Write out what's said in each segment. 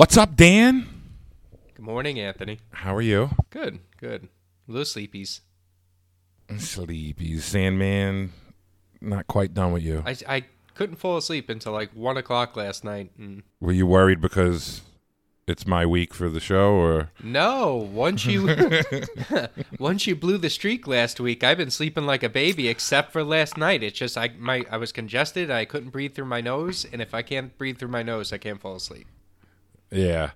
What's up, Dan? Good morning, Anthony. How are you? Good, good. A little sleepies. Sleepy Sandman. Not quite done with you. I, I couldn't fall asleep until like one o'clock last night. And Were you worried because it's my week for the show, or no, once you once you blew the streak last week, I've been sleeping like a baby, except for last night. It's just I my I was congested. I couldn't breathe through my nose, and if I can't breathe through my nose, I can't fall asleep. Yeah?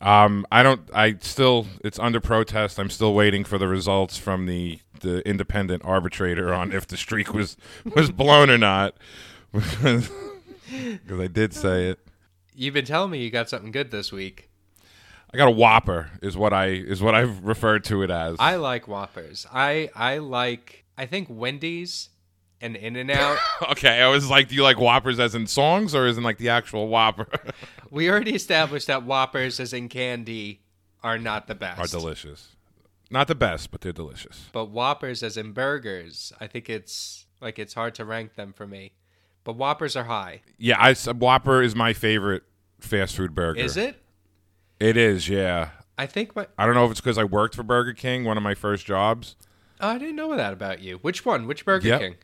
Um, I don't. I still. It's under protest. I'm still waiting for the results from the the independent arbitrator on if the streak was was blown or not, because because I did say it. You've been telling me you got something good this week. I got a Whopper. Is what I is what I've referred to it as. I like Whoppers. I I like I think Wendy's and In and Out. okay, I was like, do you like Whoppers as in songs or as in like the actual Whopper? we already established that Whoppers, as in candy, are not the best. Are delicious. Not the best, but they're delicious. But Whoppers, as in burgers, I think it's like it's hard to rank them for me. But Whoppers are high. Yeah, I Whopper is my favorite fast food burger. Is it? It is. Yeah. I think my. I don't know if it's because I worked for Burger King, one of my first jobs. Oh, I didn't know that about you. Which one? Which Burger Yep. King?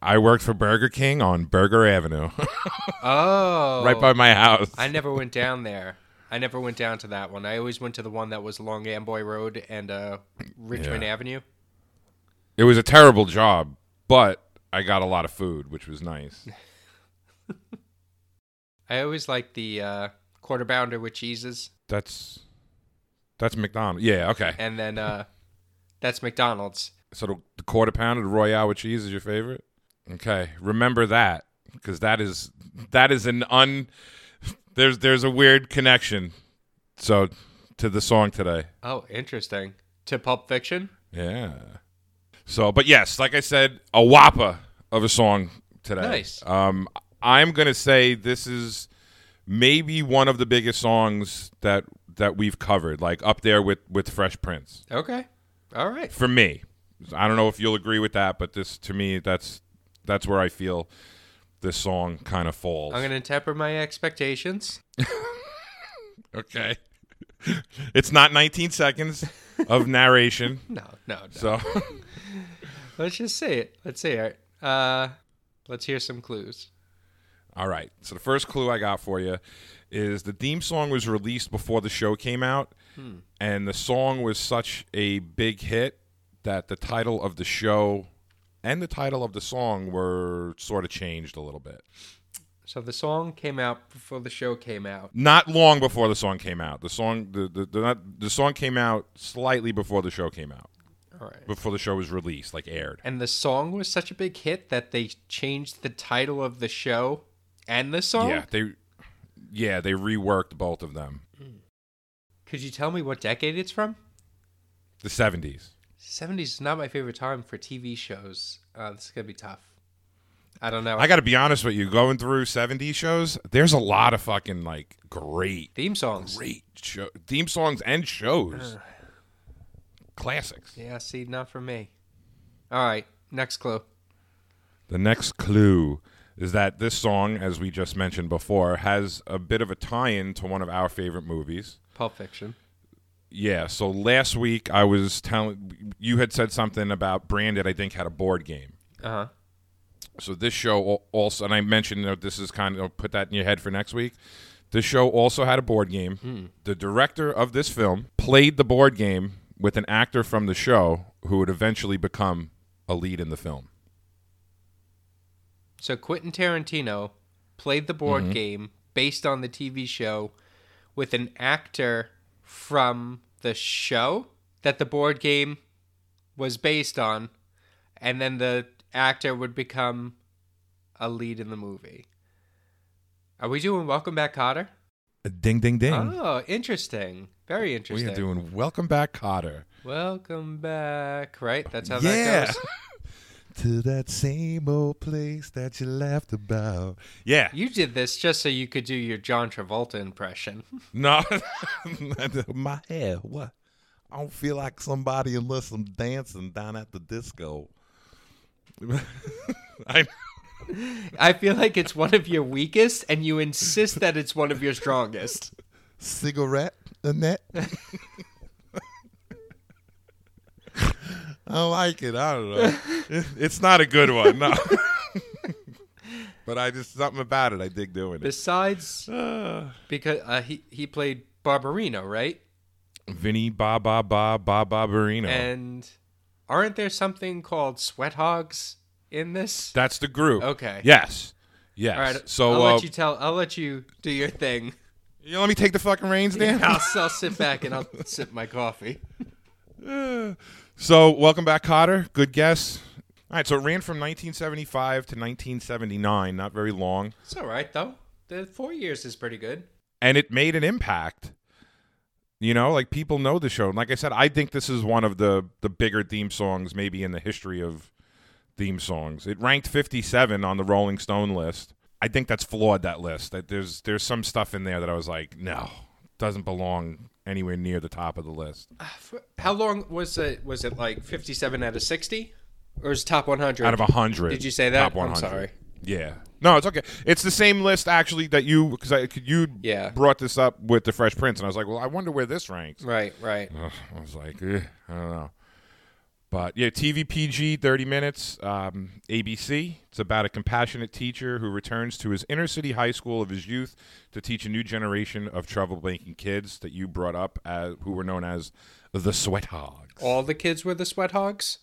I worked for Burger King on Burger Avenue, Oh, right by my house. I never went down there. I never went down to that one. I always went to the one that was along Amboy Road and uh, Richmond Yeah. Avenue. It was a terrible job, but I got a lot of food, which was nice. I always liked the uh, quarter pounder with cheeses, That's that's McDonald's. Yeah. Okay. and then uh, that's McDonald's. So the, the quarter pounder, the Royale with cheese, is your favorite. Okay, remember that because that is that is an un. There's there's a weird connection. So to the song today. Oh, interesting. To Pulp Fiction. Yeah. So, but yes, like I said, a whopper of a song today. Nice. Um, I'm gonna say this is maybe one of the biggest songs that that we've covered, like up there with with Fresh Prince Okay. All right. for me. I don't know if you'll agree with that, but this to me that's that's where I feel this song kind of falls. I'm gonna temper my expectations. okay. it's not 19 seconds of narration, No, no, no. so Let's just say it. Let's say it. Uh, let's hear some clues. All right. So the first clue I got for you is the theme song was released before the show came out, and the song was such a big hit that the title of the show and the title of the song were sort of changed a little bit. So the song came out before the show came out. Not long before the song came out. The song the the the, not, the song came out slightly before the show came out. All right. Before the show was released, like aired. And the song was such a big hit that they changed the title of the show and the song. Yeah, they yeah, they reworked both of them. Could you tell me what decade it's from? The 70s. 70s is not my favorite time for TV shows. Uh, this is gonna be tough. I don't know. I got to be honest with you. Going through 70s shows, there's a lot of fucking like great, theme songs. great show, theme songs and shows. Classics. Yeah. See, not for me. All right. Next clue. The next clue is that this song, as we just mentioned before, has a bit of a tie in to one of our favorite movies. Pulp Fiction. Yeah. So last week I was telling you had said something about Branded, I think, had a board game. Uh huh. So this show also, and I mentioned that this is kind of put that in your head for next week. This show also had a board game. The director of this film played the board game with an actor from the show who would eventually become a lead in the film. So Quentin Tarantino played the board Mm-hmm. game based on the TV show with an actor from the show that the board game was based on, and then the actor would become a lead in the movie. Are we doing Welcome Back, Kotter? Uh, ding, ding, ding. Oh, interesting. Very interesting. we are doing Welcome Back, Kotter. Welcome back. Right? That's how Yeah. that goes. to that same old place that you laughed about. Yeah. You did this just so you could do your John Travolta impression. No. My hair. What? I don't feel like somebody unless I'm dancing down at the disco. I I feel like it's one of your weakest, and you insist that it's one of your strongest. cigarette, Annette. I like it. I don't know. It's not a good one, no. but I just something about it. I dig doing it. Besides, Uh, because uh, he he played Barbarino, right? Vinny Ba Ba Ba Ba Barbarino. And aren't there something called Sweat Hogs in this? That's the group. Okay. Yes. Yes. All right. So I'll uh, let you tell. I'll let you do your thing. you let me take the fucking reins, Dan. I'll, I'll sit back and I'll sip my coffee. So, welcome back, Kotter. Good guess. All right, so it ran from 1975 to 1979, not very long, It's all right though. The four years is pretty good. and it made an impact. You know, like people know the show. And like I said, I think this is one of the the bigger theme songs maybe in the history of theme songs. It ranked 57 on the Rolling Stone list. I think that's flawed that list. That there's there's some stuff in there that I was like, no, doesn't belong anywhere near the top of the list. How long was it? Was it like fifty-seven out of sixty, or is it top one hundred? Out of 100. Did you say that? Top I'm sorry. Yeah. No, it's okay. It's the same list actually that you because I you Yeah. brought this up with the Fresh Prince, and I was like, well, I wonder where this ranks. Right, right. Ugh, I was like, eh, I don't know. But yeah, TV PG, 30 minutes. Um, ABC. It's about a compassionate teacher who returns to his inner city high school of his youth to teach a new generation of troublemaking kids that you brought up as who were known as the Sweat Hogs. All the kids were the Sweat Hogs.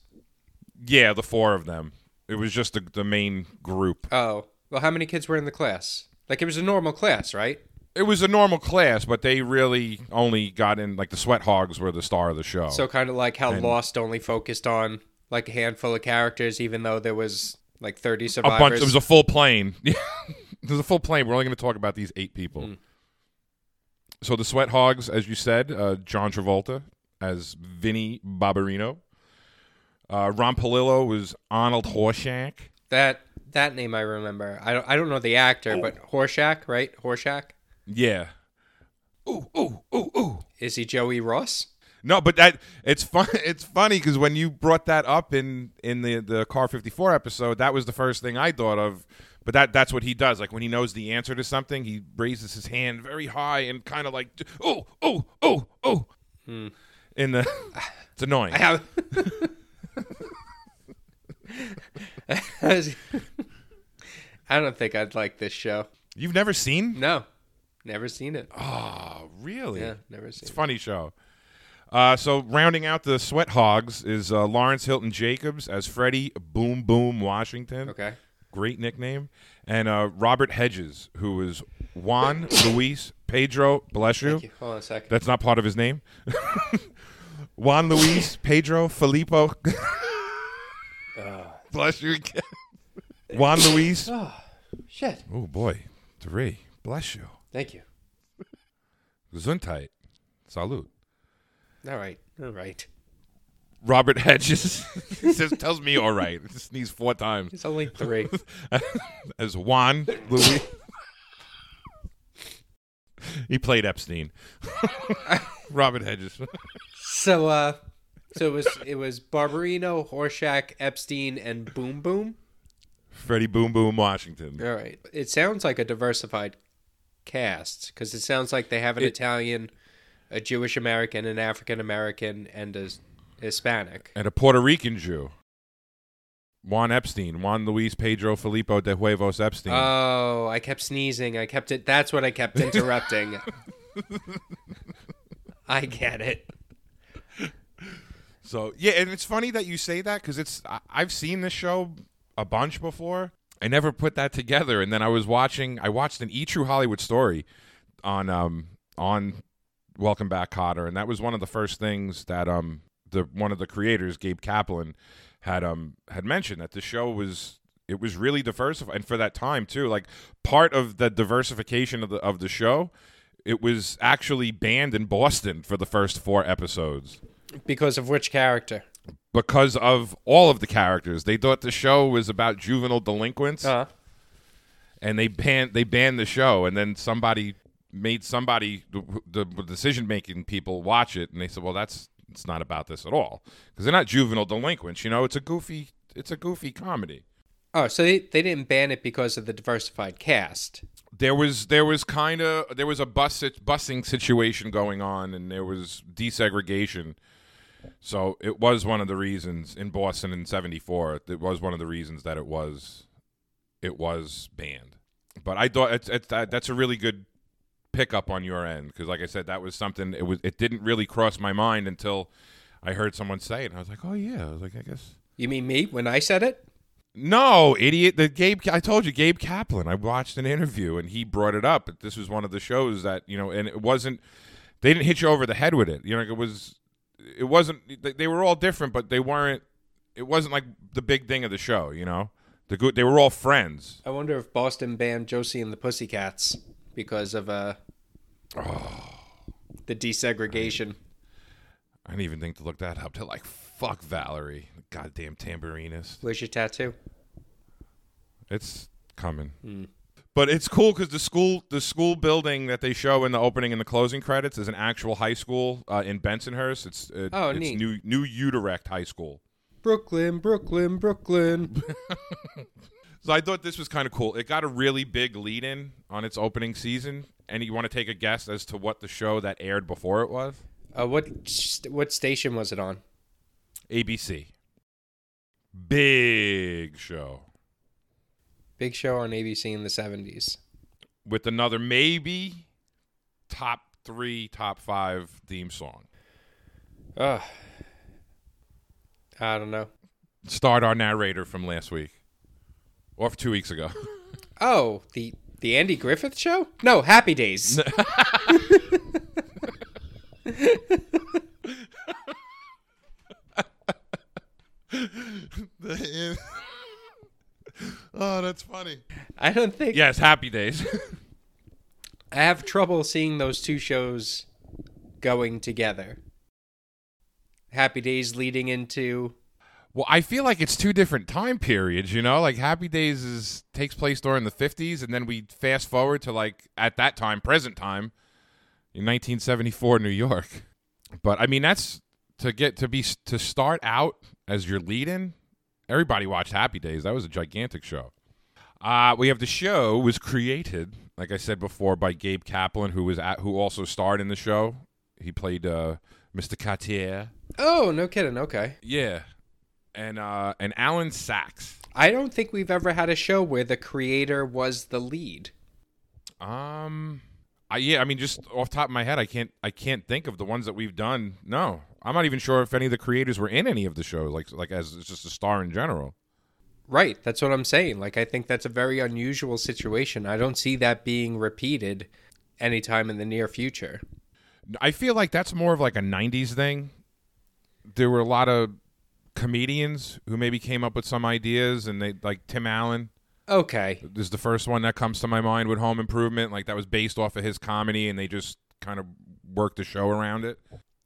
Yeah, the four of them. It was just the, the main group. Oh, well, how many kids were in the class? Like it was a normal class, right? It was a normal class, but they really only got in like the Sweat Hogs were the star of the show. So kind of like how Lost only focused on like a handful of characters, even though there was like thirty survivors. a bunch. It was a full plane. Yeah, it was a full plane. We're only going to talk about these eight people. Hmm. So the Sweat Hogs, as you said, uh, John Travolta as Vinny Barbarino. Uh, Ron Palillo was Arnold Horshack. that that name I remember. I don't I don't know the actor, but Horshack, right? Horshack. Yeah. Ooh, ooh, ooh, ooh. Is he Joey Ross? No, but that it's fun. It's funny because when you brought that up in in the the Car Fifty Four episode, that was the first thing I thought of. But that that's what he does. Like when he knows the answer to something, he raises his hand very high and kind of like, oh, oh, oh, oh. Hmm. In the, it's annoying. I have. I don't think I'd like this show. You've never seen? No, never seen it. Oh, really? Yeah, never It's seen a it. funny show. Uh, so rounding out the Sweat Hogs is uh, Lawrence Hilton Jacobs as Freddie Boom Boom Washington. Okay. great nickname, and uh, Robert Hegyes, who is Juan Luis Pedro. Bless you. Thank you. Hold on a second. That's not part of his name. Juan Luis Pedro Filippo. Bless you again. Juan Luis. oh, shit. Oh boy, three. Bless you. Thank you. Gesundheit. Salute. All right. All right. Robert Hegyes says, tells me all right. Sneezed four times. It's only three. As Juan Louis. he played Epstein. Robert Hegyes. so, uh, so it was it was Barbarino, Horshack, Epstein, and Boom Boom. Freddie Boom Boom Washington. All right. It sounds like a diversified cast because it sounds like they have an It- Italian, a Jewish American, an African American, and a Hispanic. And a Puerto Rican Jew. Juan Epstein. Juan Luis Pedro Filippo de Huevos Epstein. Oh, I kept sneezing. I kept it. That's what I kept interrupting. I get it. So yeah, and it's funny that you say that because it's I, I've seen this show a bunch before. I never put that together, and then I was watching. I watched an E True Hollywood story on um on Welcome Back, Kotter, and that was one of the first things that um the one of the creators, Gabe Kaplan, had um had mentioned that the show was it was really diversified, and for that time too. Like part of the diversification of the of the show, it was actually banned in Boston for the first four episodes Because of which character? Because of all of the characters. They thought the show was about juvenile delinquents, Uh, and they banned they banned the show. And then somebody made somebody the, the decision making people watch it, and they said, "Well, that's it's not about this at all because they're not juvenile delinquents. You know, it's a goofy it's a goofy comedy." Oh, so they, they didn't ban it because of the diversified cast. There was there was kind of there was a bus busing situation going on, and there was desegregation. So it was one of the reasons in Boston in '74. It was one of the reasons that it was it was banned. But I thought it's, it's that, that's a really good pickup on your end because, like I said, that was something it was it didn't really cross my mind until I heard someone say it, and I was like, oh yeah, I was like, I guess. You mean me when I said it? No, idiot. The Gabe. I told you, Gabe Kaplan. I watched an interview and he brought it up. This was one of the shows that you know, and it wasn't. They didn't hit you over the head with it. You know, it was. It wasn't. They, were all different, but they weren't. It wasn't like the big thing of the show. You know, the good. They were all friends. I wonder if Boston banned Josie and the Pussycats because of uh the desegregation. I didn't even think to look that up. To like, fuck Valerie, goddamn tambourinist. Where's your tattoo? It's coming. Hmm. But it's cool because the school, the school building that they show in the opening and the closing credits is an actual high school uh, in Bensonhurst. It's uh, Oh, it's neat. new New Utrecht High School. Brooklyn, Brooklyn, Brooklyn. So I thought this was kind of cool. It got a really big lead in on its opening season. And you want to take a guess as to what the show that aired before it was? uh, what st- what station was it on? ABC. Big show Big show on ABC in the seventies. with another maybe top three, top five theme song. Ugh. I don't know. Start our narrator from last week or two weeks ago. Oh, the the Andy Griffith show? No, Happy Days. oh, that's funny. I don't think Yes, Happy Days. I have trouble seeing those two shows going together. Happy Days leading into well, I feel like it's two different time periods, you know? Like Happy Days is takes place during the 50s and then we fast forward to like at that time, present time in 1974 New York. But I mean, that's to get to be to start out as your lead-in. Everybody watched Happy Days. That was a gigantic show. Uh, we have the show was created, like I said before, by Gabe Kaplan, who was at, who also starred in the show. He played uh, Mr. Kotter. Oh, no kidding. Okay. Yeah, and uh, and Alan Sachs. I don't think we've ever had a show where the creator was the lead. Um, I yeah, I mean, just off the top of my head, I can't I can't think of the ones that we've done. No, I'm not even sure if any of the creators were in any of the shows, like like as just a star in general. Right, that's what I'm saying. Like I think that's a very unusual situation. I don't see that being repeated anytime in the near future. I feel like that's more of like a '90s thing. There were a lot of comedians who maybe came up with some ideas, and they like Tim Allen. Okay. This is the first one that comes to my mind with Home Improvement. Like that was based off of his comedy, and they just kind of worked the show around it.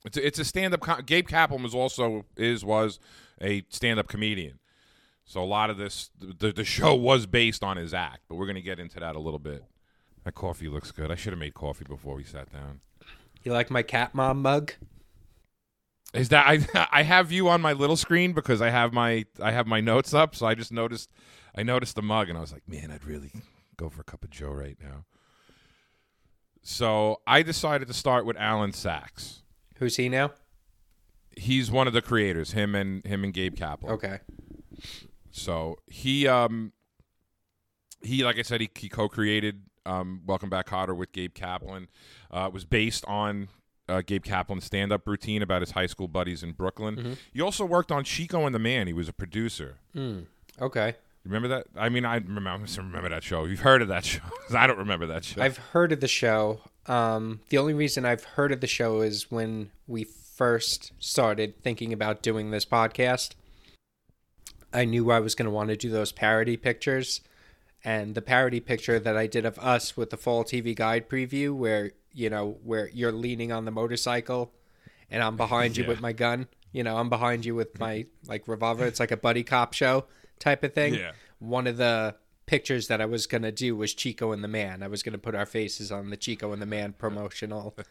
It's a, it's a stand up. Com- Gabe Kaplan was also is was a stand up comedian, so a lot of this the the show was based on his act. But we're gonna get into that a little bit. That coffee looks good. I should have made coffee before we sat down. You like my cat mom mug? Is that I I have you on my little screen because I have my I have my notes up, so I just noticed I noticed the mug and I was like, man, I'd really go for a cup of Joe right now. So I decided to start with Alan Sachs. Who's he now? He's one of the creators, him and him and Gabe Kaplan. Okay. So he um he like I said he, he co-created um, Welcome Back Kotter with Gabe Kaplan. Uh, it was based on uh, Gabe Kaplan's stand-up routine about his high school buddies in Brooklyn. He also worked on Chico and the Man. He was a producer. Mm. Okay. Remember that? I mean, I remember, I remember that show. You've heard of that show? I don't remember that show. I've heard of the show. Um, the only reason I've heard of the show is when we first started thinking about doing this podcast. I knew I was going to want to do those parody pictures. And the parody picture that I did of us with the fall TV guide preview, where, you know, where you're leaning on the motorcycle and I'm behind you Yeah. with my gun. You know, I'm behind you with my like revolver. It's like a buddy cop show type of thing. Yeah. One of the pictures that I was gonna do was Chico and the Man. I was gonna put our faces on the Chico and the Man promotional.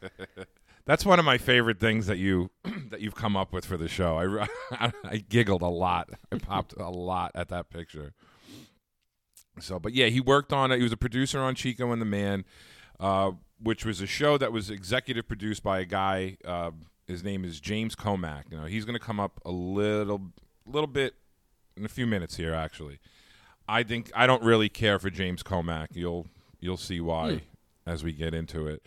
That's one of my favorite things that you that you've come up with for the show. I, I, giggled a lot. I popped a lot at that picture. So, but yeah, he worked on it. He was a producer on Chico and the Man, uh, which was a show that was executive produced by a guy. Uh, his name is James Komack. You know, he's going to come up a little, little bit in a few minutes here. Actually, I think I don't really care for James Komack. You'll you'll see why as we get into it.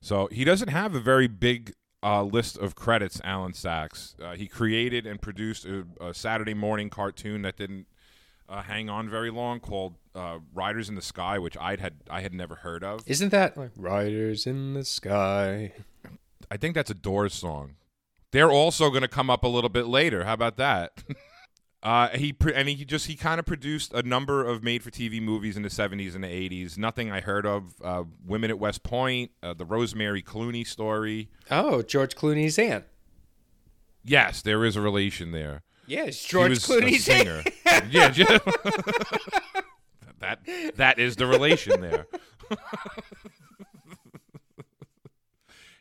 So he doesn't have a very big uh, list of credits. Alan Sachs. Uh, he created and produced a, a Saturday morning cartoon that didn't uh, hang on very long called uh, Riders in the Sky, which I had I had never heard of. Isn't that like Riders in the Sky? I think that's a Doors song. They're also going to come up a little bit later. How about that? uh, he and he just he kind of produced a number of made-for-TV movies in the '70s and the '80s. Nothing I heard of. Uh, Women at West Point, uh, the Rosemary Clooney story. Oh, George Clooney's aunt. Yes, there is a relation there. Yes, George Clooney's a aunt. singer. yeah, that that is the relation there.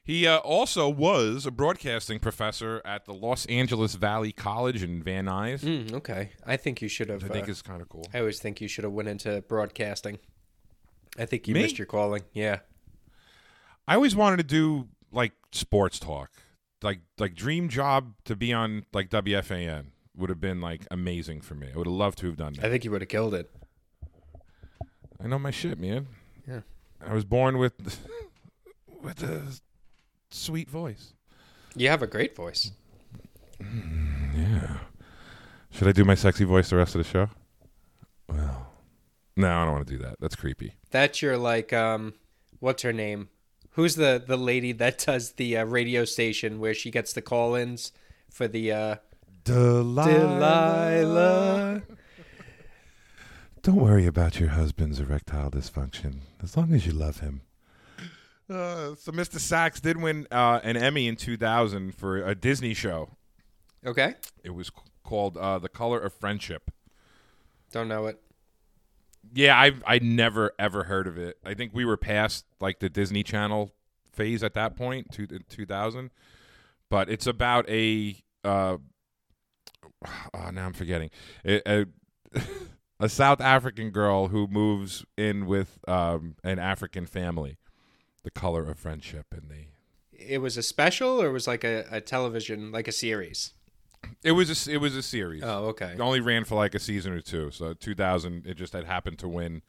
he uh, also was a broadcasting professor at the Los Angeles Valley College in Van Nuys. Mm, okay, I think you should have. I think uh, is kind of cool. I always think you should have went into broadcasting. I think you Me? missed your calling. Yeah. I always wanted to do like sports talk, like like dream job to be on like WFAN would have been like amazing for me. I would have loved to have done that. I think you would have killed it. I know my shit, man. Yeah. I was born with with a sweet voice. You have a great voice. Yeah. Should I do my sexy voice the rest of the show? Well, no, I don't want to do that. That's creepy. That's your like um what's her name? Who's the the lady that does the uh, radio station where she gets the call-ins for the uh Delilah. Don't worry about your husband's erectile dysfunction as long as you love him. Uh, so Mr. Sachs did win uh, an Emmy in 2000 for a Disney show. Okay. It was c- called uh, The Color of Friendship. Don't know it. Yeah, I I never ever heard of it. I think we were past like the Disney Channel phase at that point, two, 2000. But it's about a uh, oh, now I'm forgetting a, a, a South African girl who moves in with um, an African family. The color of friendship, and the It was a special or was like a, a television like a series? it was a, s- it was a series. Oh, okay. It only ran for like a season or two. So 2000, it just had happened to win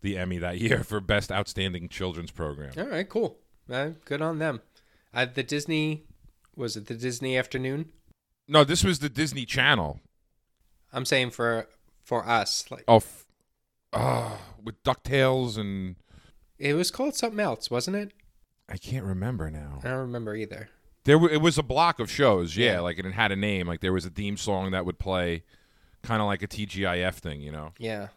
the Emmy that year for best outstanding children's program. All right, cool. Uh, good on them. Uh, the Disney was it the Disney afternoon? No, this was the Disney Channel. I'm saying for for us, like Oh, f- oh with Ducktales and it was called something else, wasn't it? I can't remember now. I don't remember either. There, w- it was a block of shows. Yeah, Yeah. like and it had a name. Like there was a theme song that would play, kind of like a TGIF thing. You know, Yeah.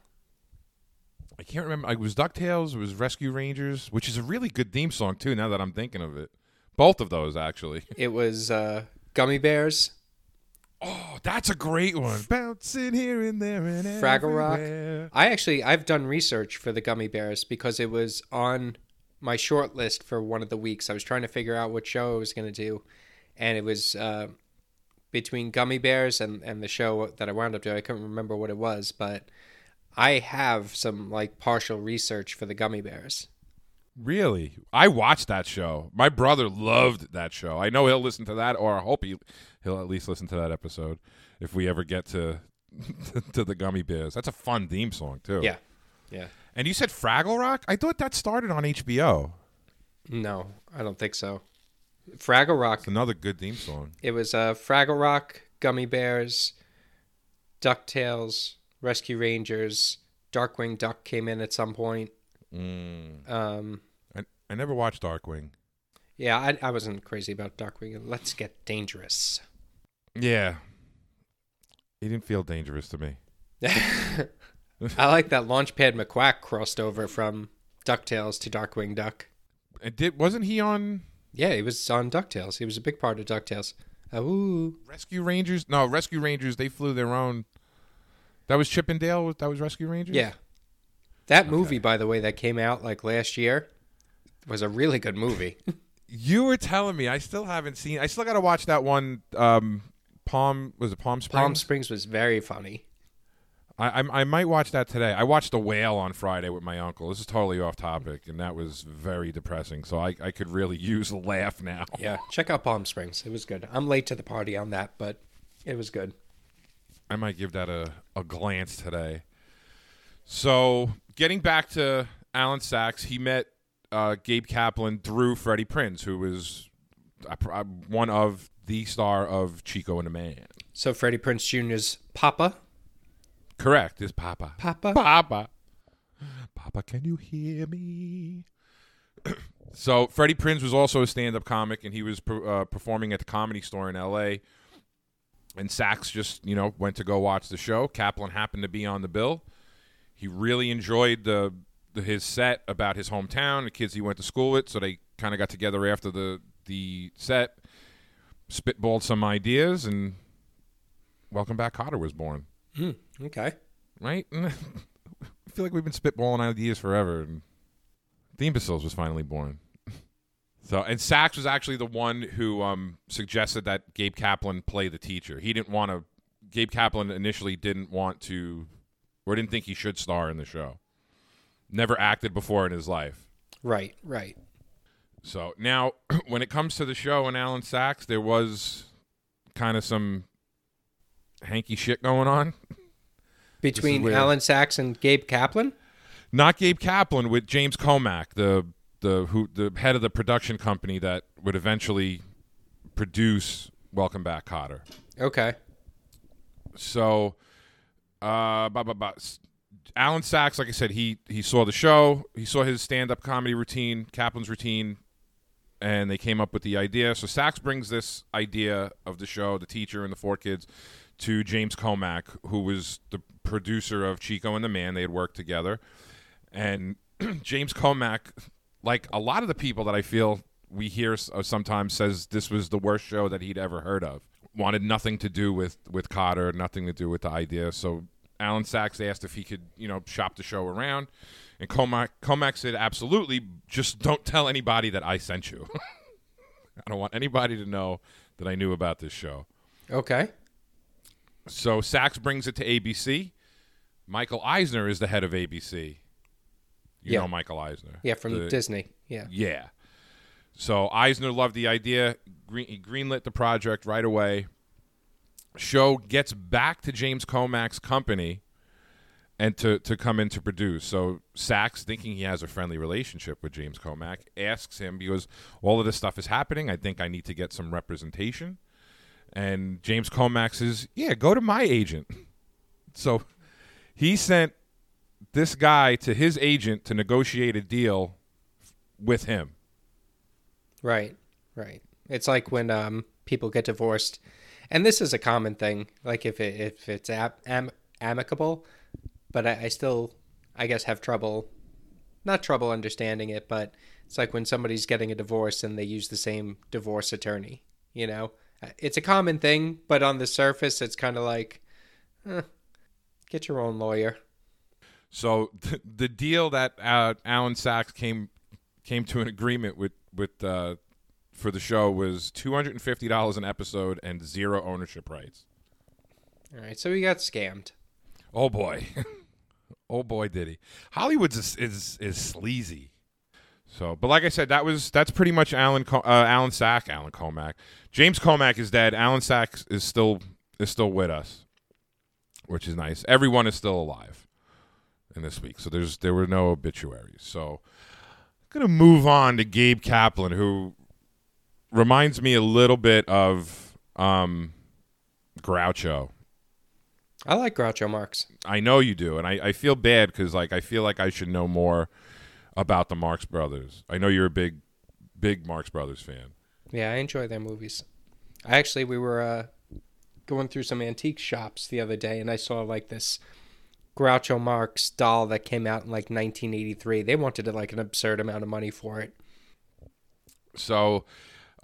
I can't remember. It was Ducktales. It was Rescue Rangers, which is a really good theme song too. Now that I'm thinking of it, both of those actually. It was uh, Gummy Bears. Oh, that's a great one. Bouncing here and there and Fraggle Rock. I actually I've done research for the Gummy Bears because it was on my short list for one of the weeks. I was trying to figure out what show I was going to do, and it was uh, between Gummy Bears and and the show that I wound up doing. I couldn't remember what it was, but I have some like partial research for the Gummy Bears. Really? I watched that show. My brother loved that show. I know he'll listen to that, or I hope he he'll at least listen to that episode if we ever get to to the Gummy Bears. That's a fun theme song too. Yeah, yeah. And you said Fraggle Rock? I thought that started on HBO. No, I don't think so. Fraggle Rock. It's another good theme song. It was uh, Fraggle Rock, Gummy Bears, Ducktales, Rescue Rangers, Darkwing Duck came in at some point. Mm. Um, I never watched Darkwing. yeah, I, I wasn't crazy about Darkwing. Let's get dangerous. Yeah. He didn't feel dangerous to me. I like that Launchpad McQuack crossed over from Ducktales to Darkwing Duck. And did wasn't he on Yeah, he was on Ducktales. He was a big part of Ducktales. Uh, ooh. Rescue Rangers? No, Rescue Rangers. They flew their own. That was Chippendale. That was Rescue Rangers. Yeah. That movie, by the way, that came out like last year was a really good movie. You were telling me. I still haven't seen. I still got to watch that one. Um, Palm was it Palm Springs? Palm Springs was very funny. I, I I might watch that today. I watched The Whale on Friday with my uncle. This is totally off topic, and that was very depressing. So I, I could really use a laugh now. Yeah, check out Palm Springs. It was good. I'm late to the party on that, but it was good. I might give that a, a glance today. So, getting back to Alan Sachs, he met uh, Gabe Kaplan through Freddie Prinze, who was uh, uh, one of the star of Chico and the Man. So Freddie Prinze Jr.'s Papa. Correct, is Papa. Papa. Papa. Papa, can you hear me? so, Freddie Prinze was also a stand up comic, and he was uh, performing at the comedy store in LA. And Sachs just, you know, went to go watch the show. Kaplan happened to be on the bill. He really enjoyed the his set about his hometown, the kids he went to school with. So they kind of got together after the the set, spitballed some ideas, and Welcome Back Kotter was born. Hmm, okay. Right? I feel like we've been spitballing ideas forever. And the Imbeciles was finally born. So, and Sachs was actually the one who um, suggested that Gabe Kaplan play the teacher. He didn't want to. Gabe Kaplan initially didn't want to, or didn't think he should star in the show. Never acted before in his life. Right, right. So now, when it comes to the show and Alan Sachs, there was kind of some hanky shit going on. Between Alan Sachs and Gabe Kaplan? Not Gabe Kaplan with James Komack, the the who the head of the production company that would eventually produce Welcome Back Kotter. Okay. So, uh, blah, blah, blah. Alan Sachs, like I said, he he saw the show, he saw his stand up comedy routine, Kaplan's routine, and they came up with the idea. So Sachs brings this idea of the show, the teacher and the four kids, to James Komack, who was the producer of Chico and the Man. They had worked together, and James Komack, like a lot of the people that I feel we hear uh, sometimes, says this was the worst show that he'd ever heard of. Wanted nothing to do with with Kotter, nothing to do with the idea. So Alan Sachs asked if he could, you know, shop the show around, and Komack Komack said, "Absolutely, just don't tell anybody that I sent you. I don't want anybody to know that I knew about this show." Okay. So Sachs brings it to ABC. Michael Eisner is the head of ABC. You Yeah. know Michael Eisner. Yeah, from The- Disney. Yeah. yeah. So Eisner loved the idea. Green, he greenlit the project right away. Show gets back to James Komack's company and to, to come in to produce. So Sachs, thinking he has a friendly relationship with James Komack, asks him because all of this stuff is happening. I think I need to get some representation. And James Komack says, Yeah, go to my agent. So he sent this guy to his agent to negotiate a deal with him. Right. Right. It's like when um people get divorced, and this is a common thing. Like if it if it's am, am, amicable, but I, I still I guess have trouble, not trouble understanding it, but it's like when somebody's getting a divorce and they use the same divorce attorney. You know, it's a common thing, but on the surface, it's kind of like, eh, get your own lawyer. So the, the deal that uh, Alan Sachs came came to an agreement with with uh, for the show was two hundred and fifty dollars an episode and zero ownership rights. All right, so he got scammed. Oh boy, oh boy, did he? Hollywood's is, is is sleazy. So, but like I said, that was that's pretty much Alan Co- uh, Alan Sack, Alan Komack. James Komack is dead. Alan Sack is still is still with us, which is nice. Everyone is still alive in this week, so there's there were no obituaries. So, I'm gonna move on to Gabe Kaplan, who reminds me a little bit of um, Groucho. I like Groucho Marx. I know you do, and I, I feel bad because like I feel like I should know more about the Marx Brothers. I know you're a big, big Marx Brothers fan. Yeah, I enjoy their movies. I actually we were uh, going through some antique shops the other day, and I saw like this Groucho Marx doll that came out in like 1983. They wanted like an absurd amount of money for it. So,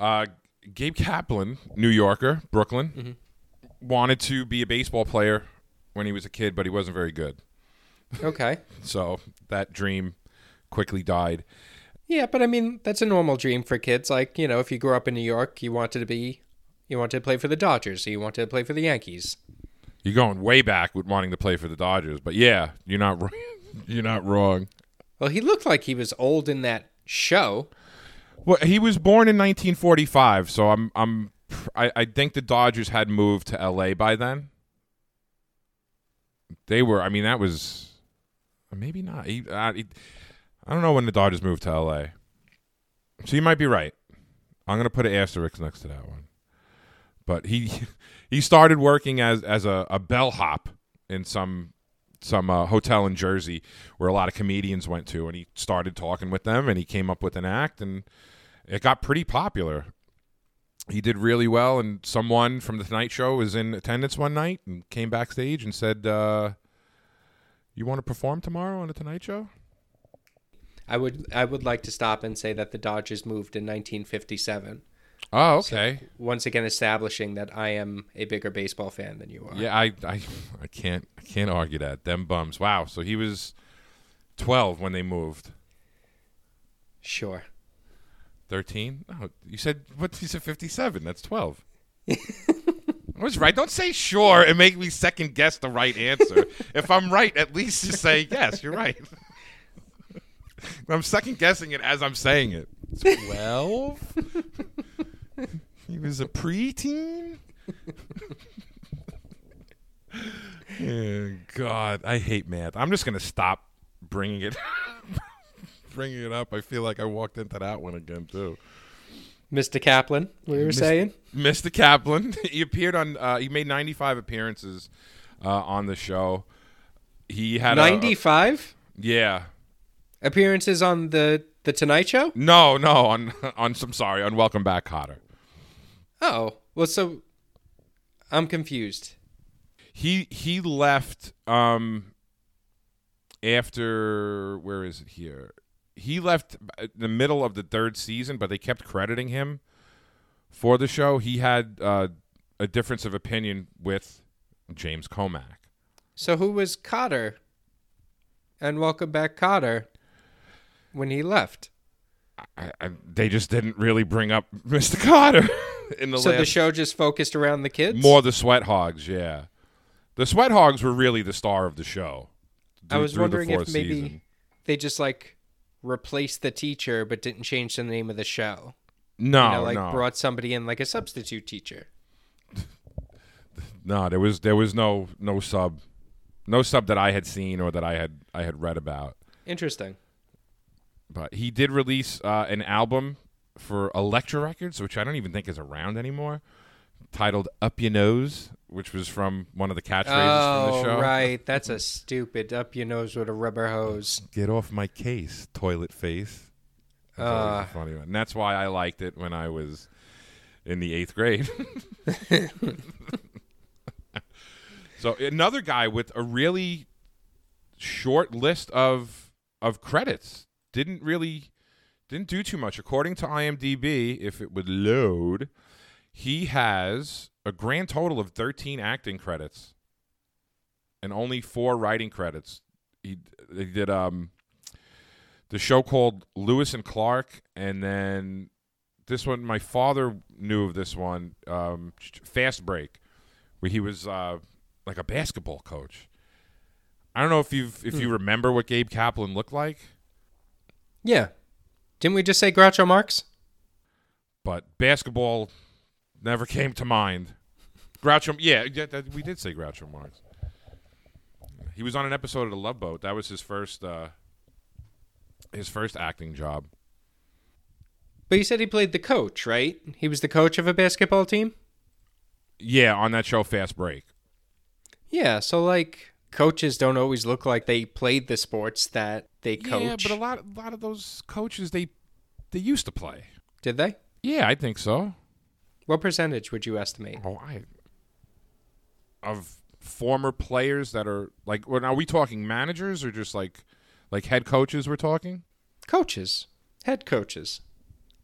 uh, Gabe Kaplan, New Yorker, Brooklyn, wanted to be a baseball player when he was a kid, but he wasn't very good. Okay. So that dream quickly died. yeah, but I mean that's a normal dream for kids. Like you know, if you grew up in New York, you wanted to be, you wanted to play for the Dodgers, you wanted to play for the Yankees. You're going way back with wanting to play for the Dodgers, but yeah, you're not you're not wrong. Well, he looked like he was old in that show. Well, he was born in 1945, so I'm I'm I, I think the Dodgers had moved to L.A. by then. They were. I mean, that was maybe not. He, uh, he, I don't know when the Dodgers moved to L.A. So you might be right. I'm gonna put an asterisk next to that one. But he he started working as as a, a bellhop in some some uh, hotel in Jersey where a lot of comedians went to, and he started talking with them, and he came up with an act, and it got pretty popular. He did really well, and someone from the Tonight Show was in attendance one night and came backstage and said, uh, "You want to perform tomorrow on the Tonight Show?" I would I would like to stop and say that the Dodgers moved in 1957. Oh, okay. So once again, establishing that I am a bigger baseball fan than you are. Yeah, I, I, I can't, I can't argue that. Them bums. Wow. So he was twelve when they moved. Sure. Thirteen? Oh, you said what? You said fifty-seven. That's twelve. I was right. Don't say sure and make me second guess the right answer. if I'm right, at least just say yes. You're right. I'm second guessing it as I'm saying it. Twelve. he was a preteen. oh, God, I hate math. I'm just gonna stop bringing it, bringing it up. I feel like I walked into that one again too. Mr. Kaplan, we were Mr. saying. Mr. Kaplan, he appeared on. Uh, he made 95 appearances uh, on the show. He had 95 yeah. appearances on the the Tonight Show. No, no, on on. I'm sorry, on Welcome Back, Kotter. Oh, well, so I'm confused. He he left um after where is it here? He left in the middle of the third season, but they kept crediting him for the show. He had uh, a difference of opinion with James Komack. So who was Kotter? And welcome back, Kotter. When he left, I, I, they just didn't really bring up Mr. Kotter in the so last the show just focused around the kids. more the Sweat Hogs. Yeah, the Sweat Hogs were really the star of the show. I was wondering if maybe season. they just like replaced the teacher but didn't change the name of the show. no, you know, like no, brought somebody in like a substitute teacher. no. There was there was no no sub, no sub that I had seen or that I had I had read about. Interesting. But he did release uh, an album for Elektra Records, which I don't even think is around anymore, titled "Up Your Nose," which was from one of the catchphrases from the Oh, show. right. That's a stupid up your nose with a rubber hose. Get off my case, toilet face. That's Uh. a funny one. And that's why I liked it when I was in the eighth grade. so another guy with a really short list of of credits didn't really didn't do too much. According to IMDb, if it would load, he has a grand total of 13 acting credits and only four writing credits. He, he did um the show called Lewis and Clark, and then this one. My father knew of this one, um, Fast Break, where he was uh, like a basketball coach. I don't know if you if you remember what Gabe Kaplan looked like, Yeah. Didn't we just say Groucho Marx? but basketball never came to mind. Groucho, yeah, yeah that, we did say Groucho Marx. He was on an episode of The Love Boat. That was his first uh, his first acting job. But you said he played the coach, right? He was the coach of a basketball team? Yeah, on that show, Fast Break. Yeah, so like coaches don't always look like they played the sports that they coach. Yeah, but a lot, a lot of those coaches they they used to play. Did they? Yeah, I think so. What percentage would you estimate? Oh, I of former players that are like. Well, are we talking managers or just like like head coaches? We're talking. Coaches, head coaches.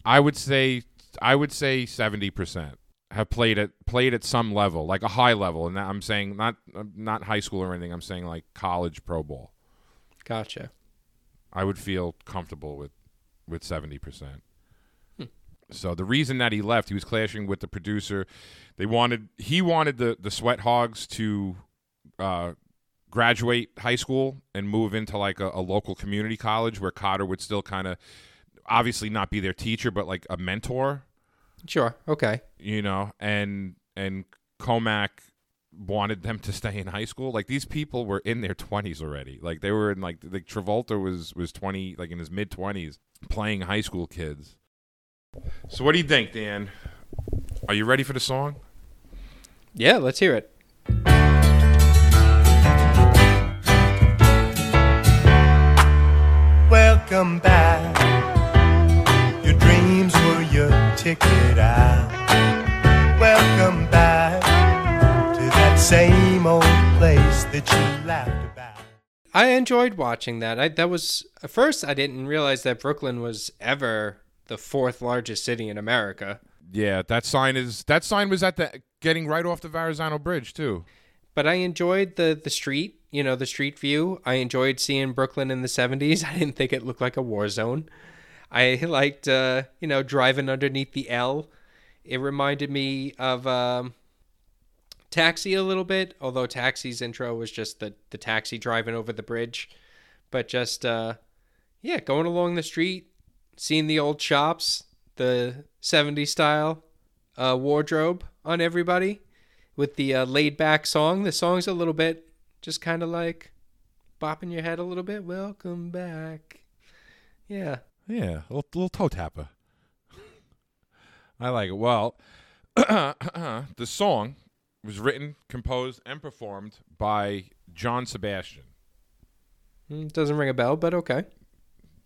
I would say I would say seventy percent have played at played at some level, like a high level, and I'm saying not not high school or anything. I'm saying like college pro ball. Gotcha. I would feel comfortable with with seventy percent. So the reason that he left, he was clashing with the producer. They wanted he wanted the the Sweat Hogs to uh, graduate high school and move into like a, a local community college where Kotter would still kind of obviously not be their teacher, but like a mentor, Sure. Okay. you know, and and Komack wanted them to stay in high school. Like these people were in their twenties already. Like they were in like like Travolta was was twenty like in his mid twenties playing high school kids. So what do you think, Dan? Are you ready for the song? Yeah. Let's hear it. Welcome back. Your dreams were your ticket out. Welcome back to that same old place that you laughed about. I enjoyed watching that. I that was at first I didn't realize that Brooklyn was ever the fourth largest city in America. Yeah, that sign is that sign was at the getting right off the Verrazano Bridge too. But I enjoyed the the street, you know, the street view. I enjoyed seeing Brooklyn in the 70s. I didn't think it looked like a war zone. I liked uh, you know, driving underneath the L. It reminded me of um Taxi a little bit, although Taxi's intro was just the the taxi driving over the bridge. But just uh yeah, going along the street, seeing the old shops, the 70s style uh, wardrobe on everybody with the uh, laid back song. The song's a little bit just kind of like bopping your head a little bit. Welcome back. Yeah. Yeah, a little, little toe tapper. I like it. Well, the song was written, composed, and performed by John Sebastian. Mm, Doesn't ring a bell, but okay.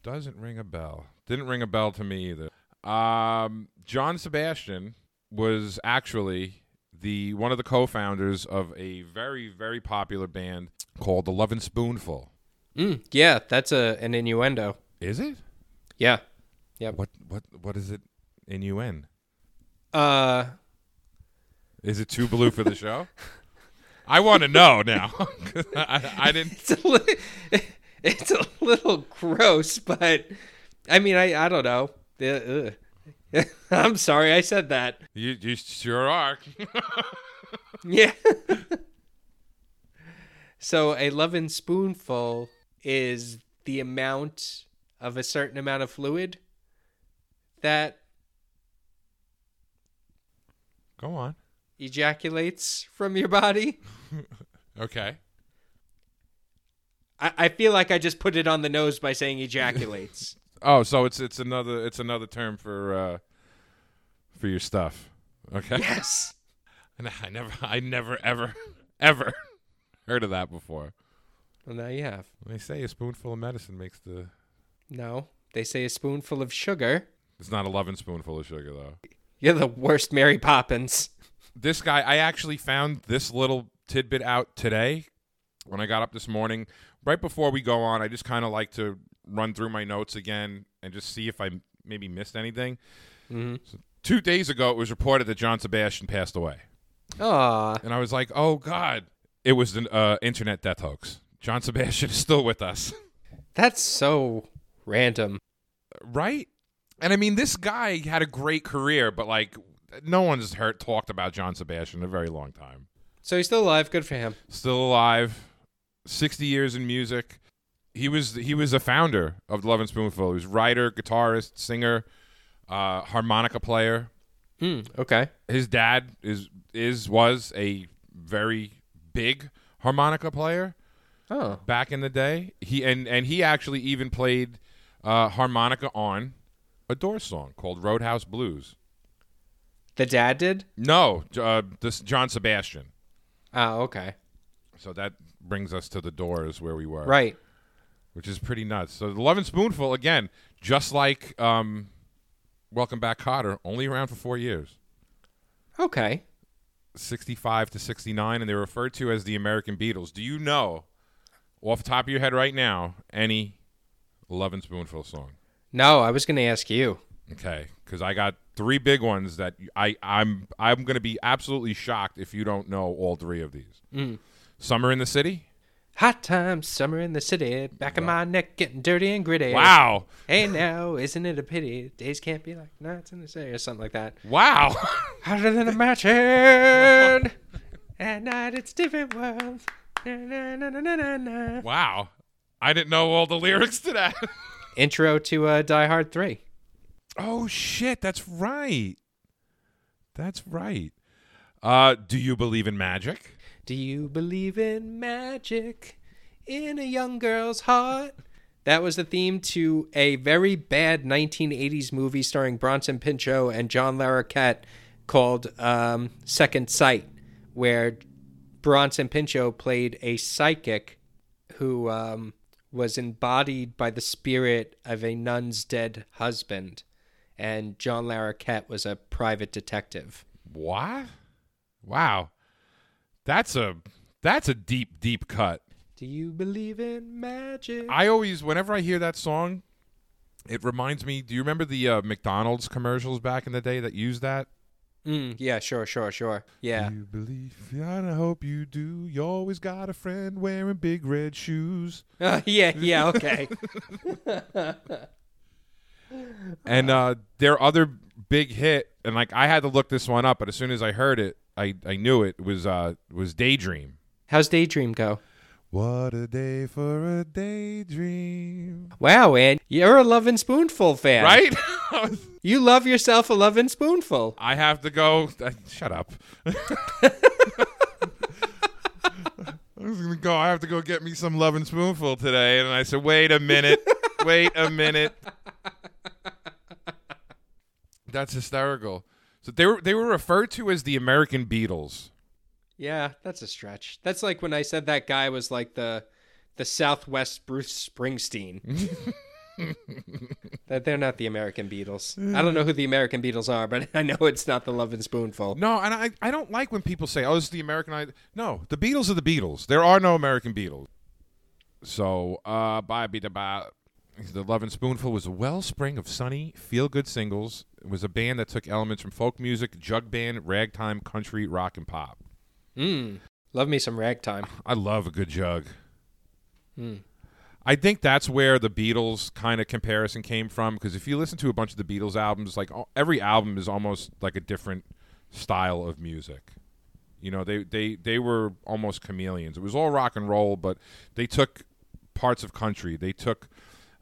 Doesn't ring a bell. Didn't ring a bell to me either. Um, John Sebastian was actually the one of the co-founders of a very very popular band called the Lovin' Spoonful. Mm, yeah, that's a an innuendo. Is it? Yeah. Yeah. What what what is it? Inuen? Uh, Is it too blue for the show? I want to know now. I, I didn't. it's a li- it's a little gross, but I mean, I I don't know. Uh, ugh. I'm sorry I said that. You you sure are. Yeah. so a loving spoonful is the amount of a certain amount of fluid that Go on. ejaculates from your body. Okay. I, I feel like I just put it on the nose by saying ejaculates. Oh, so it's it's another it's another term for uh for your stuff. Okay. yes. And I never I never ever ever heard of that before. Well, now you have. They say a spoonful of medicine makes the No. They say a spoonful of sugar. It's not a loving spoonful of sugar though. You're the worst Mary Poppins. This guy I actually found this little tidbit out today when I got up this morning. Right before we go on, I just kind of like to run through my notes again and just see if I maybe missed anything. Mhm. So two days ago, it was reported that John Sebastian passed away. Aw. And I was like, oh, God. It was an uh, internet death hoax. John Sebastian is still with us. That's so random. right? And I mean, this guy had a great career, but like, no one's heard talked about John Sebastian in a very long time. So he's still alive. Good for him. Still alive, 60 years in music. He was he was a founder of the Lovin' Spoonful. He was writer, guitarist, singer, uh, harmonica player. Hmm. Okay. His dad is is was a very big harmonica player. Oh. back in the day. He and and he actually even played uh, harmonica on a Doors song called Roadhouse Blues. The dad did? No, uh, this John Sebastian. Oh, okay. So that brings us to the Doors where we were, Right. Which is pretty nuts. So the Lovin' Spoonful again, just like um, Welcome Back, Kotter, only around for four years, Okay. sixty-five to sixty-nine, and they're referred to as the American Beatles. Do you know, off the top of your head right now, any Lovin' Spoonful song? No, I was going to ask you. Okay, because I got three big ones that I I'm I'm going to be absolutely shocked if you don't know all three of these. Mm. Summer in the City. Hot times, summer in the city, back of my neck getting dirty and gritty. Wow, Hey now, isn't it a pity? Days can't be like nights in the city, or something like that. wow. Hotter than a match hand. At night, it's different world. Wow. I didn't know all the lyrics to that. Intro to uh, Die Hard 3. Oh shit, that's right. That's right. Uh, do you believe in magic? Do you believe in magic in a young girl's heart? That was the theme to a very bad 1980s movie starring Bronson Pinchot and John Larroquette called um, Second Sight, where Bronson Pinchot played a psychic who um, was embodied by the spirit of a nun's dead husband, and John Larroquette was a private detective. What? Wow. That's a that's a deep deep cut. Do you believe in magic? I always whenever I hear that song, it reminds me, do you remember the uh, McDonald's commercials back in the day that used that? Mm, yeah, sure, sure, sure. Yeah. Do you believe? I hope you do. You always got a friend wearing big red shoes. Uh, yeah, yeah, okay. And uh, their other big hit, and like I had to look this one up, but as soon as I heard it, I, I knew it was uh was Daydream. How's Daydream go? What a day for a daydream. Wow, and you're a Lovin' Spoonful fan. Right? You love yourself a Lovin' Spoonful. I have to go. Uh, shut up. I was gonna go. I have to go get me some Lovin' Spoonful today, and I said, "Wait a minute, wait a minute." That's hysterical. So they were they were referred to as the American Beatles. Yeah, that's a stretch. That's like when I said that guy was like the the Southwest Bruce Springsteen. that they're not the American Beatles. I don't know who the American Beatles are, but I know it's not the Lovin' Spoonful. No, and I I don't like when people say, "Oh, it's the American." I no, the Beatles are the Beatles. There are no American Beatles. So, uh, bye, be the bye. The Lovin' Spoonful was a wellspring of sunny, feel-good singles. It was a band that took elements from folk music, jug band, ragtime, country, rock, and pop. Mm. Love me some ragtime. I love a good jug. Hmm. I think that's where the Beatles kind of comparison came from because if you listen to a bunch of the Beatles albums, like every album is almost like a different style of music. You know, they they they were almost chameleons. It was all rock and roll, but they took parts of country. They took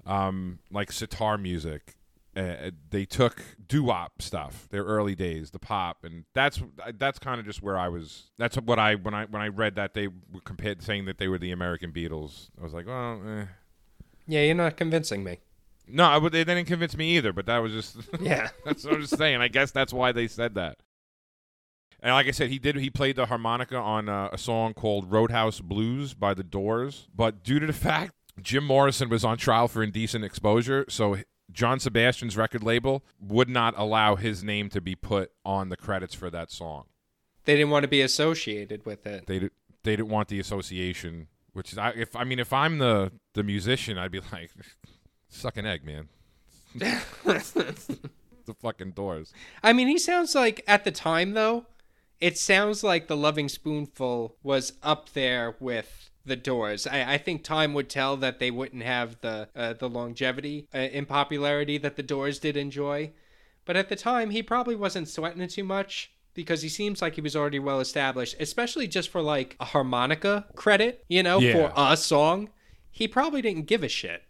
um, like sitar music. Uh, they took doo-wop stuff. Their early days, the pop, and that's that's kind of just where I was. That's what I when I when I read that they were compared saying that they were the American Beatles. I was like, well, eh. Yeah, you're not convincing me. no, I, would- they didn't convince me either. But that was just Yeah. that's what I'm just saying. I guess that's why they said that. And like I said, he did. He played the harmonica on uh, a song called "Roadhouse Blues" by the Doors. But due to the fact Jim Morrison was on trial for indecent exposure, so John Sebastian's record label would not allow his name to be put on the credits for that song. They didn't want to be associated with it. They di- they didn't want the association. Which is, I, if I mean, if I'm the the musician, I'd be like, suck an egg, man. the fucking Doors. I mean, he sounds like at the time though, it sounds like the Loving Spoonful was up there with the Doors. I, I think time would tell that they wouldn't have the uh, the longevity uh, in popularity that the Doors did enjoy, but at the time he probably wasn't sweating it too much because he seems like he was already well established, especially just for like a harmonica credit, you know, Yeah. for a song. He probably didn't give a shit.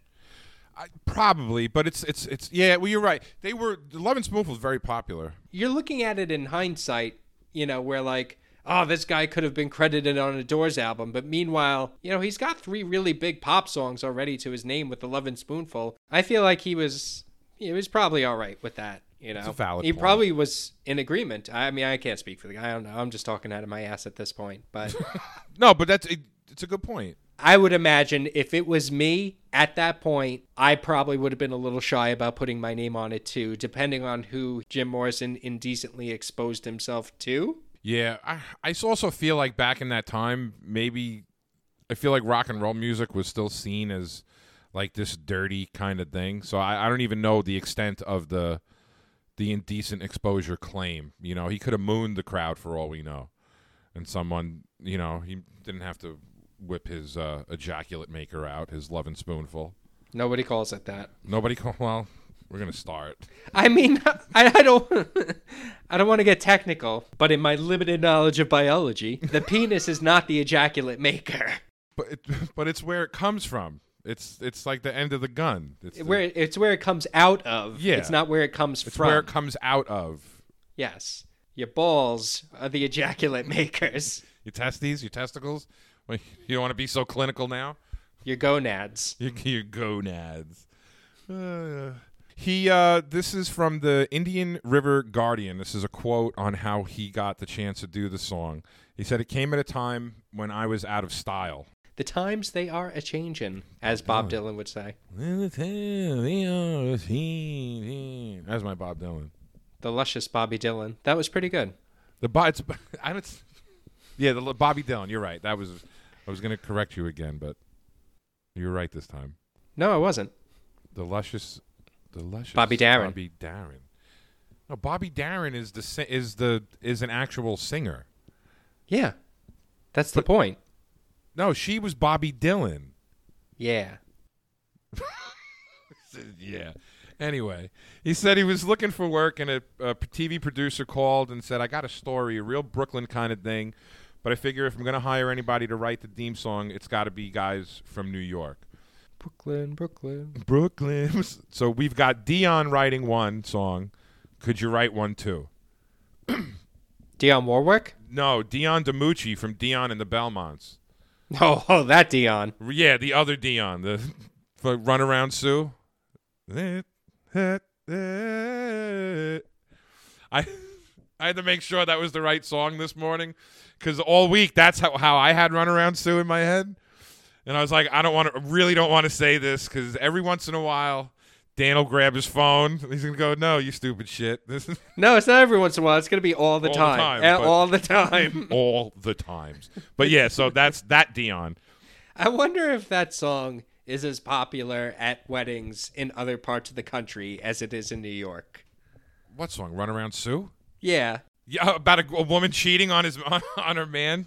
I, probably, but it's it's it's yeah. Well, you're right. They were the Lovin' Spoonful was very popular. you're looking at it in hindsight, you know, where like, oh, this guy could have been credited on a Doors album, but meanwhile, you know, he's got three really big pop songs already to his name with the Lovin' Spoonful. I feel like he was, he was probably all right with that. You know, he point. probably was in agreement. I mean, I can't speak for the guy. I don't know. I'm just talking out of my ass at this point, but. No, but that's it, it's a good point. I would imagine if it was me at that point, I probably would have been a little shy about putting my name on it too, depending on who Jim Morrison indecently exposed himself to. Yeah, I I also feel like back in that time, maybe I feel like rock and roll music was still seen as like this dirty kind of thing. So I, I don't even know the extent of the the indecent exposure claim. You know, he could have mooned the crowd for all we know, and someone, you know, he didn't have to whip his uh, ejaculate maker out, his love and spoonful. Nobody calls it that. Nobody call well. We're gonna start. I mean, I, I don't, I don't want to get technical, but in my limited knowledge of biology, the penis is not the ejaculate maker. But it, but it's where it comes from. It's it's like the end of the gun. It's the- Where it's where it comes out of. Yeah. It's not where it comes from. it's from. where it comes out of. yes. Your balls are the ejaculate makers. Your testes, your testicles. You don't want to be so clinical now. Your gonads. Your, your gonads. Uh, he. Uh, this is from the Indian River Guardian. This is a quote on how he got the chance to do the song. He said it came at a time when I was out of style. The times they are a changin', as Bob Dylan would say. That's my Bob Dylan. The luscious Bobby Dylan. That was pretty good. The Bo- it's, I don't. Yeah, the Bobby Dylan. You're right. That was. I was going to correct you again, but you're right this time. No, I wasn't. The luscious, Bobby Darin. Bobby Darin. No, Bobby Darin is the is the is an actual singer. Yeah. That's the point. No, she was Bobby Dylan. Yeah. Yeah. Anyway, he said he was looking for work, and a, a TV producer called and said, "I got a story, a real Brooklyn kind of thing, but I figure if I'm going to hire anybody to write the theme song, it's got to be guys from New York." Brooklyn, Brooklyn. Brooklyn. So we've got Dion writing one song. Could you write one too? Dionne Warwick? No, Dion DiMucci from Dion and the Belmonts. Oh, oh, that Dion. Yeah, the other Dion, the for Runaround Sue. I I had to make sure that was the right song this morning because all week that's how, how I had Runaround Sue in my head, and I was like, I don't want to, really don't want to say this because every once in a while. Dan will grab his phone. He's gonna go, "No, you stupid shit." This is No, it's not every once in a while. It's going to be all the All the time. time, Eh, but- all the time. all the times. But yeah, so that's that Dion. I wonder if that song is as popular at weddings in other parts of the country as it is in New York. What song? Runaround Sue? Yeah. Yeah, about a, a woman cheating on his on, on her man.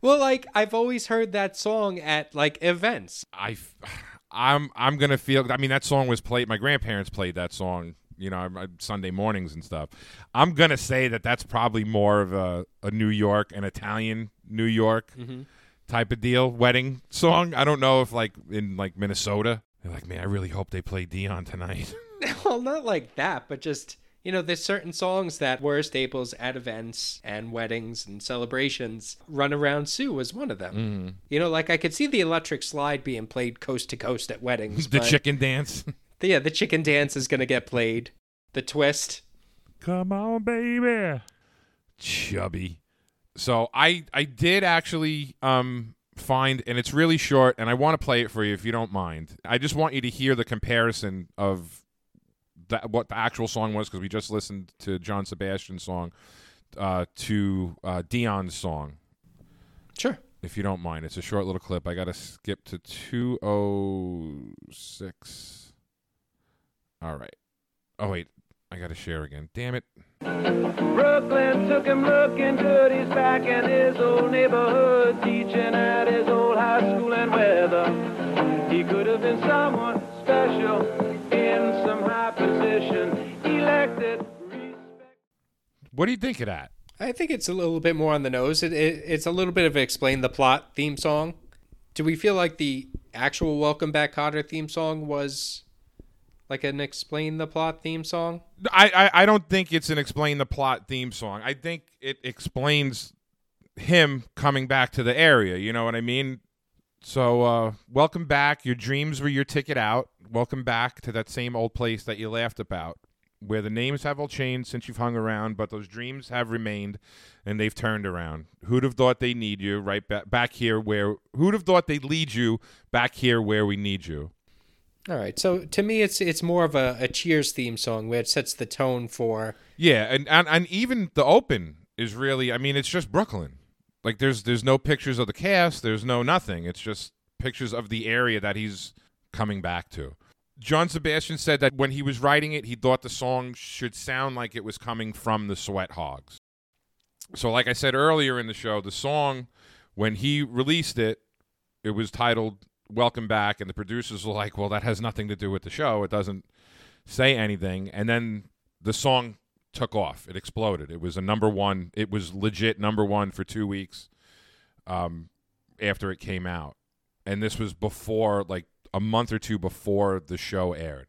Well, like I've always heard that song at like events. I, I'm I'm gonna feel. I mean, that song was played. My grandparents played that song. You know, Sunday mornings and stuff. I'm gonna say that that's probably more of a, a New York, an Italian New York mm-hmm. type of deal wedding song. I don't know if like in like Minnesota, they're like, man, I really hope they play Dion tonight. well, not like that, but just you know, there's certain songs that were staples at events and weddings and celebrations. Runaround Sue was one of them. Mm-hmm. You know, like I could see the electric slide being played coast to coast at weddings. the chicken dance. Yeah, the chicken dance is going to get played. The twist. Come on, baby. Chubby. So I I did actually um find and it's really short and I want to play it for you if you don't mind. I just want you to hear the comparison of that what the actual song was because we just listened to John Sebastian's song uh, to uh, Dion's song. Sure. If you don't mind, it's a short little clip. I got to skip to 206. All right. Oh wait, I got to share again. Damn it. Brooklyn took him looking good. He's back in his old neighborhood, teaching at his old high school and whether he could have been someone special in some high position, elected. Respect. What do you think of that? I think it's a little bit more on the nose. It, it, it's a little bit of an explain the plot theme song. Do we feel like the actual Welcome Back Kotter theme song was like an explain the plot theme song? I, I, I don't think it's an explain the plot theme song. I think it explains him coming back to the area. You know what I mean? So, uh, welcome back. Your dreams were your ticket out. Welcome back to that same old place that you laughed about, where the names have all changed since you've hung around, but those dreams have remained and they've turned around. Who'd have thought they need you right back, back here where, who'd have thought they'd lead you back here where we need you? All right. So to me, it's it's more of a, a Cheers theme song where it sets the tone for. Yeah, and, and and even the open is really I mean it's just Brooklyn. Like there's there's no pictures of the cast, there's no nothing. It's just pictures of the area that he's coming back to. John Sebastian said that when he was writing it, he thought the song should sound like it was coming from the Sweat Hogs. So like I said earlier in the show, the song when he released it, it was titled Welcome Back and the producers were like, "Well, that has nothing to do with the show. It doesn't say anything, and then the song took off. It exploded. It was a number one. It was legit number one for two weeks um, after it came out, and this was before like a month or two before the show aired.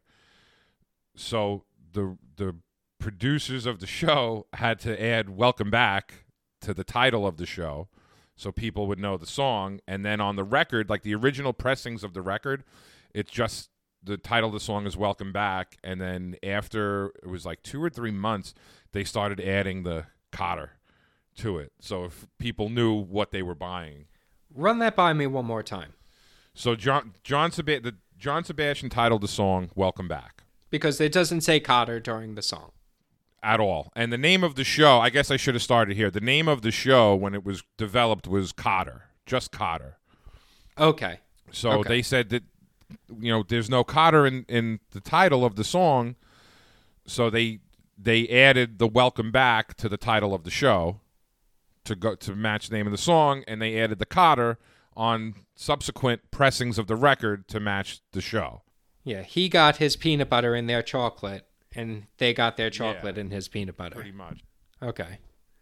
So the the producers of the show had to add "Welcome Back" to the title of the show, so people would know the song. And then on the record, like the original pressings of the record, it's just the title of the song is "Welcome Back." And then after it was like two or three months, they started adding the Kotter to it, so if people knew what they were buying. Run that by me one more time. So John John Seb- the John Sebastian titled the song "Welcome Back." Because it doesn't say Kotter during the song. at all. And the name of the show, I guess I should have started here. The name of the show when it was developed was Kotter, just Kotter. Okay. So Okay. they said that you know there's no Kotter in in the title of the song, so they they added the Welcome Back to the title of the show to go to match the name of the song, and they added the Kotter on subsequent pressings of the record to match the show. Yeah, he got his peanut butter in their chocolate, and they got their chocolate in his peanut butter. Pretty much. Okay.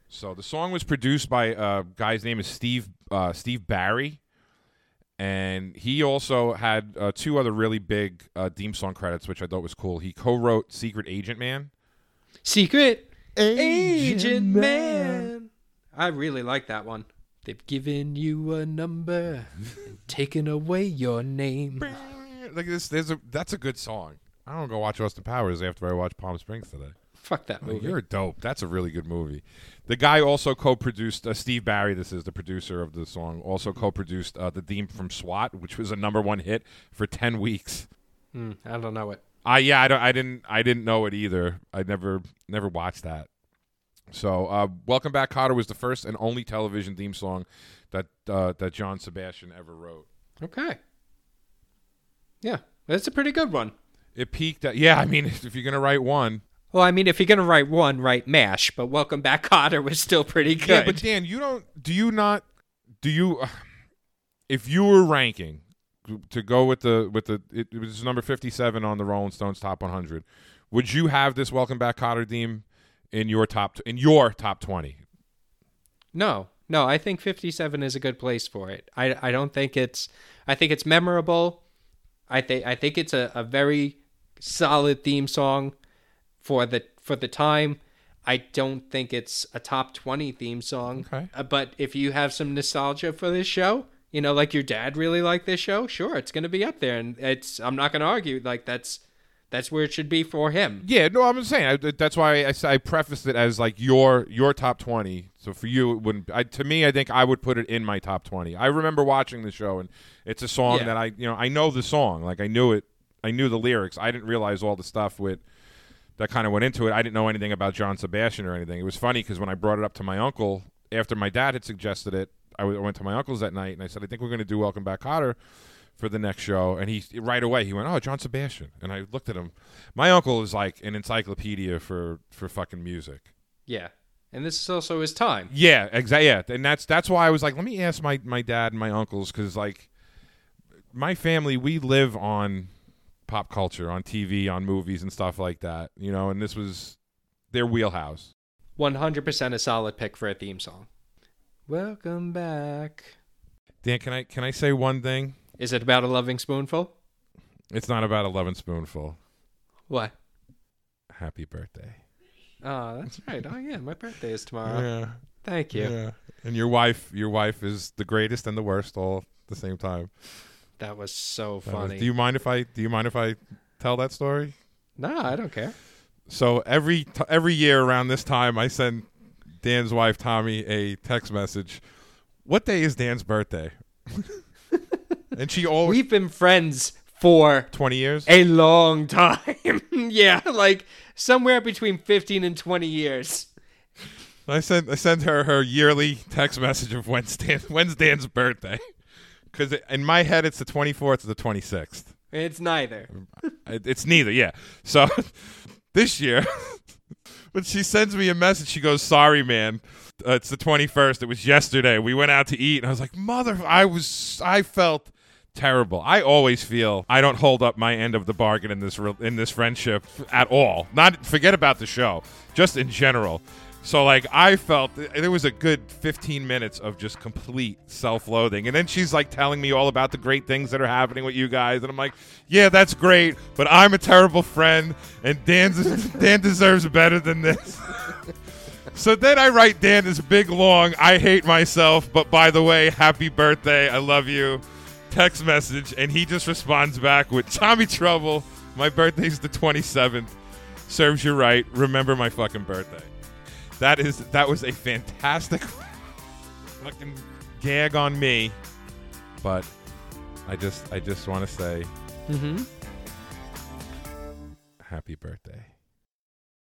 So the song was produced by a guy's name is Steve uh, Steve Barri, and he also had uh, two other really big uh, theme song credits, which I thought was cool. He co-wrote "Secret Agent Man." Secret Agent Man. I really like that one. They've given you a number and taken away your name. Like this, there's a that's a good song. I don't go watch Austin Powers after I watch Palm Springs today. Fuck that movie. you're dope. That's a really good movie. The guy also co-produced uh, Steve Barri. This is the producer of the song. Also co-produced uh, the theme from SWAT, which was a number one hit for ten weeks. Hmm, I don't know it. I yeah, I, don't, I didn't I didn't know it either. I never never watched that. So, uh, "Welcome Back, Kotter" was the first and only television theme song that uh, that John Sebastian ever wrote. Okay. Yeah, that's a pretty good one. It peaked at yeah. I mean, if you're gonna write one, Well, I mean, if you're gonna write one, write Mash. But Welcome Back, Kotter was still pretty good. yeah. But Dan, you don't. Do you not? Do you? if you were ranking to go with the with the it, it was number 57 on the Rolling Stones top 100, would you have this "Welcome Back, Kotter" theme in your top in your top 20? No, no, I think 57 is a good place for it. I, I don't think it's I think it's memorable. I think I think it's a, a very solid theme song for the for the time. I don't think it's a top 20 theme song. Okay. Uh, but if you have some nostalgia for this show, you know, like your dad really liked this show, sure, it's going to be up there and it's I'm not going to argue like that's that's where it should be for him. Yeah, no, I'm saying I, that's why I, I prefaced it as like your your top twenty. So for you, it wouldn't. I, to me, I think I would put it in my top twenty. I remember watching the show, and it's a song Yeah. that I, you know, I know the song. Like I knew it. I knew the lyrics. I didn't realize all the stuff with that kind of went into it. I didn't know anything about John Sebastian or anything. It was funny because when I brought it up to my uncle after my dad had suggested it, I w- I went to my uncle's that night and I said, I think we're going to do Welcome Back Kotter for the next show. And he right away he went, "Oh, John Sebastian." And I looked at him. My uncle is like an encyclopedia for for fucking music. Yeah. And this is also his time. Yeah, exactly. Yeah, and that's that's why I was like, let me ask my my dad and my uncles because like my family, we live on pop culture, on TV, on movies and stuff like that. You know, and this was their wheelhouse. 100% a solid pick for a theme song. Welcome back. Dan, can I can I say one thing? Is it about a loving spoonful? It's not about eleven spoonful. What? Happy birthday. Oh, that's right. Oh, yeah, my birthday is tomorrow. Yeah, Thank you. yeah. And your wife, your wife is the greatest and the worst all at the same time. That was so That was- funny. do you mind if I do you mind if I tell that story? no, I don't care. So every t- every year around this time, I send Dan's wife Tommy a text message. What day is Dan's birthday? and she always We've been friends for twenty years. a long time. yeah, like somewhere between 15 and 20 years. I send I send her her yearly text message of when's Dan's birthday, because in my head it's the twenty fourth or the twenty sixth. It's neither. It's neither, yeah. So this year, when she sends me a message, she goes, "Sorry, man, uh, it's the twenty first. It was yesterday. We went out to eat, and I was like, mother, I was, I felt terrible. I always feel I don't hold up my end of the bargain in this re- in this friendship at all. Not forget about the show, just in general. So like I felt there was a good 15 minutes of just complete self-loathing. And then she's like telling me all about the great things that are happening with you guys and I'm like, "Yeah, that's great, but I'm a terrible friend and Dan Dan deserves better than this." So then I write Dan this big long I hate myself, but by the way, happy birthday. I love you. Text message and he just responds back with Tommy Trouble. My birthday's the 27th. Serves you right. Remember my fucking birthday. That is that was a fantastic fucking gag on me. But I just I just want to say Mm-hmm. happy birthday.